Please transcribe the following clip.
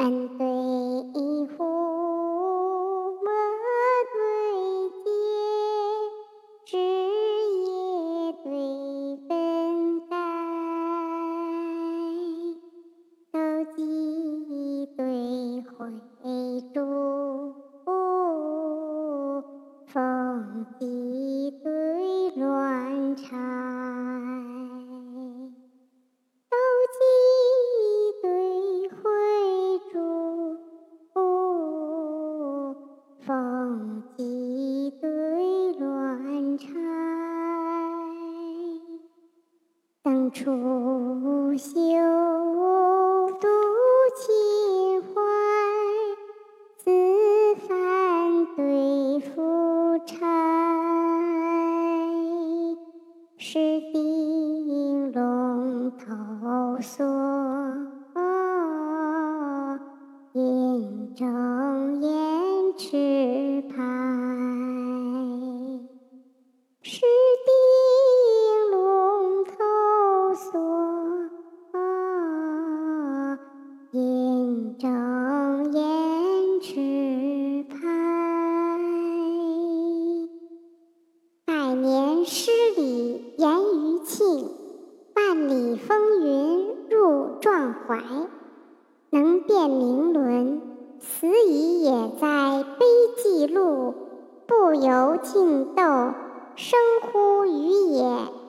半对壶，莫对街，枝叶对灯盏，斗鸡对回烛，风鸡对乱蝉。当初羞读秦怀，此番对夫差，是定龙头诉。里风云入壮怀，能辨明伦，此以也哉悲寂录，不由尽斗，生乎于野。